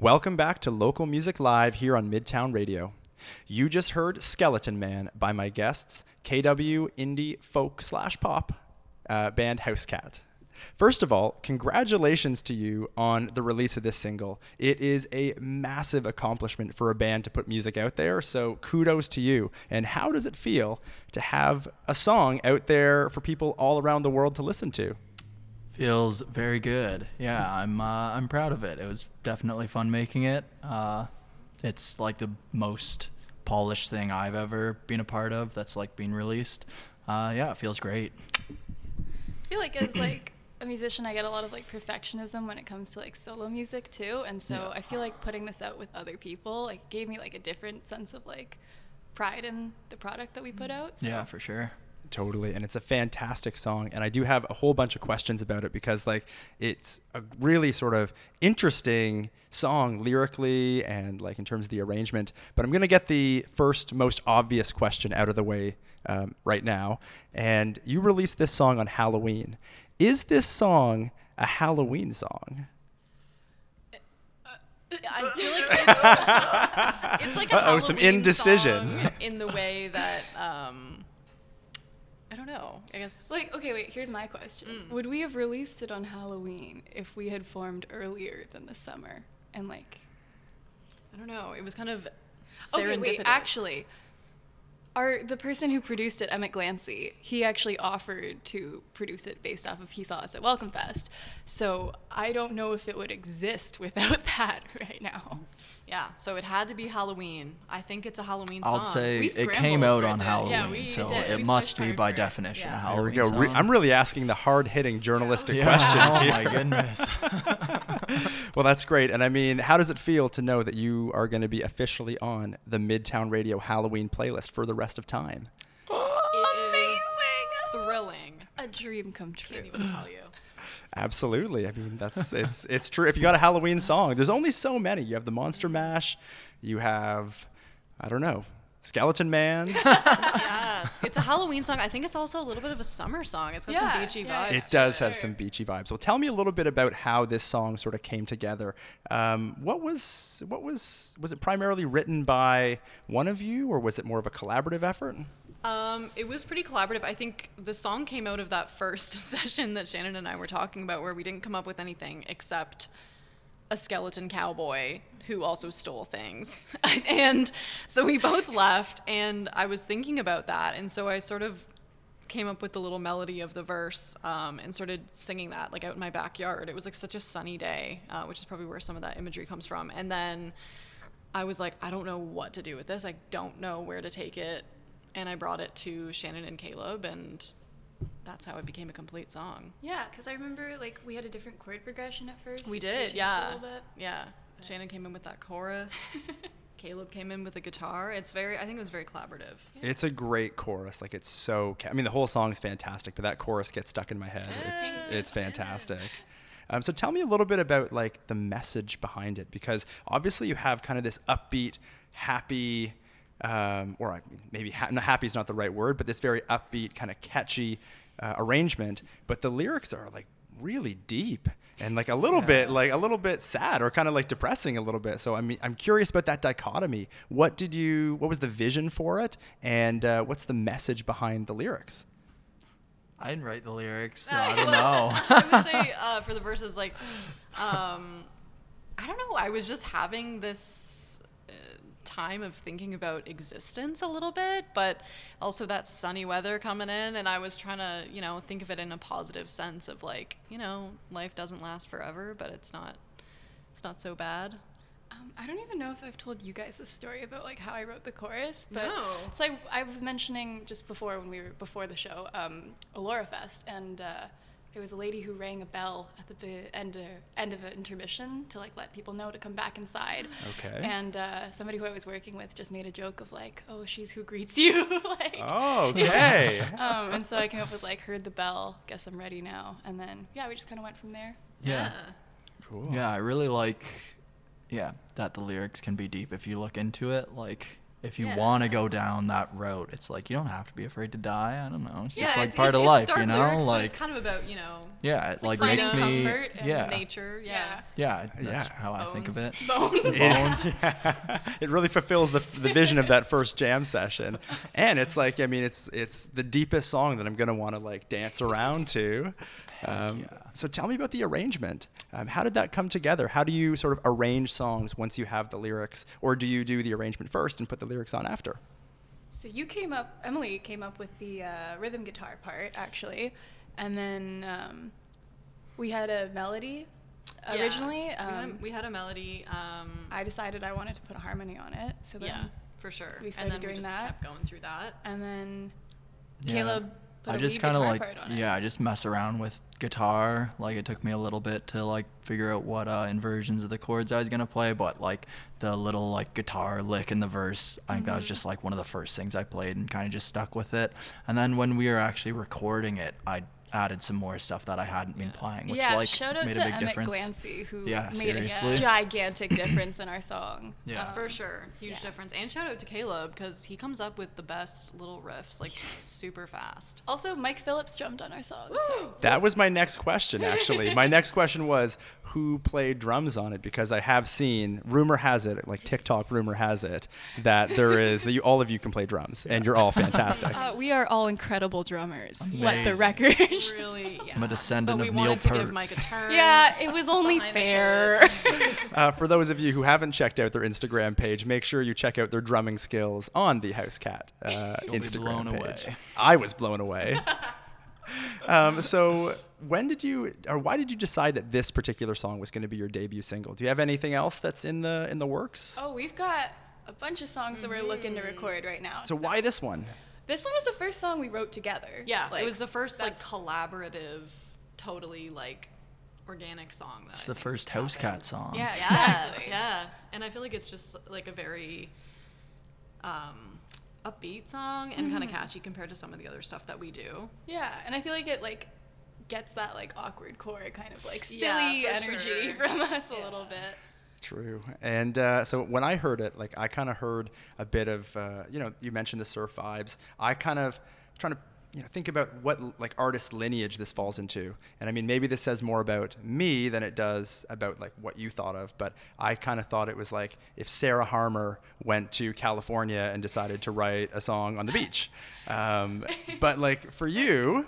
Welcome back to Local Music Live here on Midtown Radio. You just heard Skeleton Man by my guests, KW Indie Folk slash Pop uh, band Housecat. First of all, congratulations to you on the release of this single. It is a massive accomplishment for a band to put music out there, so kudos to you. And how does it feel to have a song out there for people all around the world to listen to? Feels very good. Yeah, I'm uh, I'm proud of it. It was definitely fun making it. Uh, it's like the most polished thing I've ever been a part of. That's like being released. Uh, yeah, it feels great. I feel like as like a musician, I get a lot of like perfectionism when it comes to like solo music too, and so Yeah. I feel like putting this out with other people like gave me like a different sense of like pride in the product that we put out. So. Yeah, for sure. Totally, and it's a fantastic song, and I do have a whole bunch of questions about it because like it's a really sort of interesting song lyrically and like in terms of the arrangement. But I'm gonna get the first most obvious question out of the way um, right now. And you released this song on Halloween. Is this song a Halloween song? I feel like it's, it's like a Uh-oh, some indecision. song in the way that um, I don't know. I guess Like, okay, wait, here's my question. Mm. Would we have released it on Halloween if we had formed earlier than the summer? And like, I don't know. It was kind of okay, serendipitous. wait, actually, our the person who produced it, Emmett Glancy, he actually offered to produce it based off of he saw us at Welcome Fest. So I don't know if it would exist without that right now. yeah. So it had to be Halloween. I think it's a Halloween song. I'll say We it came out on it. Halloween, Yeah, we so did. it We must be by definition Yeah. a There There Halloween we go. Re- song. I'm really asking the hard-hitting journalistic yeah. questions Oh here. my goodness. well, that's great. And I mean, how does it feel to know that you are going to be officially on the Midtown Radio Halloween playlist for the rest of time? It is thrilling. A dream come true. Can't even tell you. Absolutely. I mean, that's it's it's true. If you got a Halloween song, there's only so many. You have the Monster mm-hmm. Mash, you have I don't know, Skeleton Man. yes, it's a Halloween song. I think it's also a little bit of a summer song. It's got Yeah, some beachy yeah, vibes. it does have some beachy vibes. Well, tell me a little bit about how this song sort of came together. Um, what was what was was it primarily written by one of you, or was it more of a collaborative effort? Um, it was pretty collaborative. I think the song came out of that first session that Shannon and I were talking about, where we didn't come up with anything except a skeleton cowboy who also stole things. and so we both left, and I was thinking about that, and so I sort of came up with the little melody of the verse um, and started singing that like out in my backyard. It was like such a sunny day, uh, which is probably where some of that imagery comes from. And then I was like, I don't know what to do with this. I don't know where to take it. And I brought it to Shannon and Caleb, and that's how it became a complete song. Yeah, because I remember like we had a different chord progression at first. We We did, changed yeah. A little bit. Yeah. Shannon came in with that chorus. Caleb came in with the guitar. It's very, I think it was very collaborative. It's a great chorus. Like it's so. Ca- I mean, the whole song is fantastic, but that chorus gets stuck in my head. It's Yes. it's fantastic. Um, so tell me a little bit about like the message behind it, because obviously you have kind of this upbeat, happy, um, or I maybe ha- happy is not the right word, but this very upbeat, kind of catchy uh, arrangement. But the lyrics are like really deep and like a little bit like a little bit sad or kind of like depressing a little bit so i mean i'm curious about that dichotomy what did you what was the vision for it and uh, what's the message behind the lyrics I didn't write the lyrics, so I don't know. I would say uh, for the verses, like, um, I don't know. I was just having this time of thinking about existence a little bit, but also that sunny weather coming in, and I was trying to, you know, think of it in a positive sense of like, you know, life doesn't last forever, but it's not, it's not so bad. Um, I don't even know if I've told you guys the story about like how I wrote the chorus, but No. so I, I was mentioning just before when we were before the show, um, Alora Fest, and uh, there was a lady who rang a bell at the end of, end of an intermission to like let people know to come back inside. Okay. And uh, somebody who I was working with just made a joke of like, "Oh, she's who greets you." like, oh okay um, and so I came up with like, "Heard the bell, guess I'm ready now," and then yeah, we just kind of went from there. Yeah. cool Yeah, I really like, yeah, that the lyrics can be deep if you look into it. Like, if you Yeah. want to go down that road, it's like you don't have to be afraid to die. I don't know. It's just like it's part just- of it's life, dark you know. lyrics, like it's kind of about you know yeah, it like like, makes me comfort and yeah nature. Yeah. yeah. Uh, that's Yeah. how I think of it. Bones. It- yeah. it really fulfills the, the vision of that first jam session and it's like i mean it's it's the deepest song that i'm going to want to like dance around to um, yeah. so tell me about the arrangement um, how did that come together how do you sort of arrange songs once you have the lyrics or do you do the arrangement first and put the lyrics on after So you came up, Emily came up with the uh, rhythm guitar part actually, and then um, we had a melody Yeah. originally. we, had, Um, we had a melody. Um, I decided I wanted to put a harmony on it. So then, yeah, for sure. we and started then doing we just that. kept going through that. and then Yeah. Caleb put I just kind of like part on it. yeah, I just mess around with guitar. Like it took me a little bit to like figure out what uh, inversions of the chords I was gonna play, but like the little like guitar lick in the verse, I think that was Mhm. just like one of the first things I played and kind of just stuck with it. And then when we were actually recording it, I added some more stuff that I hadn't been playing, which yeah, like shout out made to a big Emmett difference. Glancy who Yeah, made seriously. a gigantic difference in our song. Yeah. Um, For sure, huge yeah. difference. And shout out to Caleb because he comes up with the best little riffs, like super fast. Also, Mike Phillips drummed on our song. So. That was my next question, actually. my next question was who played drums on it? Because I have seen, rumor has it, like TikTok rumor has it, that there is, that you, all of you can play drums and you're all fantastic. Uh, we are all incredible drummers. Let the Amazing. Record. Really, yeah. I'm a descendant but we of Neil wanted to Peart. give Mike a turn. yeah, it was only fair. Uh, for those of you who haven't checked out their Instagram page, make sure you check out their drumming skills on the House Cat uh, You'll be Instagram blown page. away. I was blown away. um, so, when did you, or why did you decide that this particular song was going to be your debut single? Do you have anything else that's in the in the works? oh, we've got a bunch of songs that we're looking to record right now. So why this one? This one was the first song we wrote together. Yeah, Like, it was the first like collaborative, totally like organic song. That It's I the first House. Cat song. Yeah, Yeah, exactly. yeah. And I feel like it's just like a very um, upbeat song and kind of catchy compared to some of the other stuff that we do. Yeah, and I feel like it like gets that like awkward core kind of like silly Yeah, energy sure. from us a Yeah. little bit. True. And uh, so when I heard it, like I kind of heard a bit of, uh, you know, you mentioned the surf vibes. I kind of trying to, you know, think about what like artist lineage this falls into. And I mean, maybe this says more about me than it does about like what you thought of. But I kind of thought it was like if Sarah Harmer went to California and decided to write a song on the beach. Um, but like for you.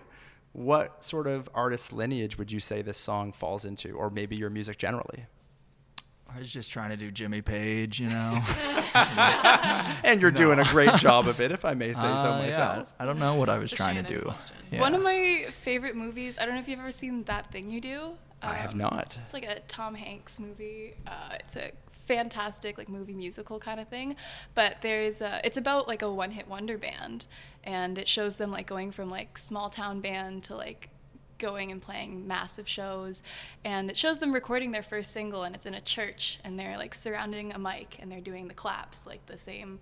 What sort of artist lineage would you say this song falls into, or maybe your music generally? I was just trying to do Jimmy Page, you know. and you're doing a great job of it, if I may say so Uh, yeah, myself. I don't know what I was It's a trying to do. question. One of my favorite movies. I don't know if you've ever seen That Thing You Do. I have Um, not. It's like a Tom Hanks movie. Uh, it's a fantastic like movie musical kind of thing, but there's a, it's about like a one-hit wonder band, and it shows them like going from like small town band to like going and playing massive shows, and it shows them recording their first single, and it's in a church, and they're like surrounding a mic, and they're doing the claps like the same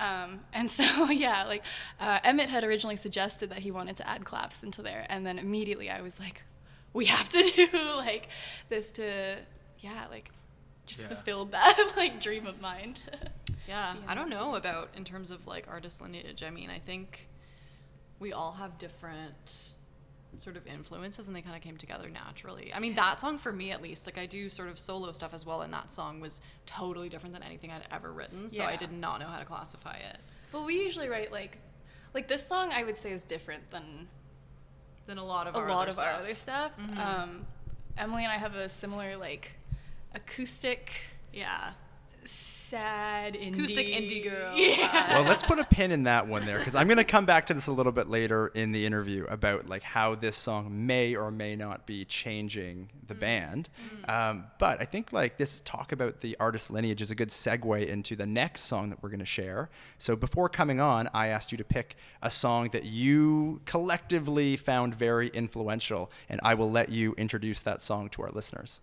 um, and so, yeah, like uh, Emmett had originally suggested that he wanted to add claps into there, and then immediately I was like, we have to do like this to, yeah, like just Yeah. fulfilled that like dream of mine. Yeah, Yeah. I don't know about in terms of like artist lineage. I mean, I think we all have different sort of influences and they kind of came together naturally. I mean, that song for me at least, like I do sort of solo stuff as well and that song was totally different than anything I'd ever written, so I did not know how to classify it. but we usually write like, like this song I would say is different than Than a lot of a our lot other of stuff. our other stuff. Mhm. Um, Emily and I have a similar like acoustic, Yeah. Sad indie, Acoustic indie girl Yeah. Well, let's put a pin in that one there because I'm going to come back to this a little bit later in the interview about like how this song may or may not be changing the band. Um, but I think like this talk about the artist lineage is a good segue into the next song that we're going to share. So before coming on, I asked you to pick a song that you collectively found very influential, and I will let you introduce that song to our listeners.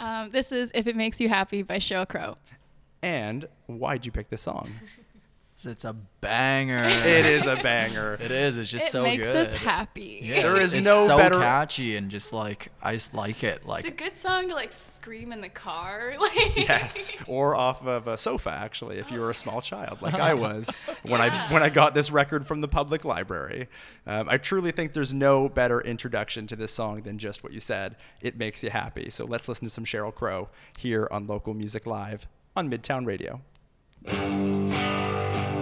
Um, this is "If It Makes You Happy" by Sheryl Crow. And why'd you pick this song? It's a banger. It is a banger. It is. It's just it so makes good. us happy. Yeah, There is it's no so better- catchy and just like I just like it. Like It's a good song to like scream in the car. Like yes, or off of a sofa actually, if you were a small child like I was when I when I got this record from the public library. Um, I truly think there's no better introduction to this song than just what you said. It makes you happy. So let's listen to some Sheryl Crow here on Local Music Live on Midtown Radio. Thank you.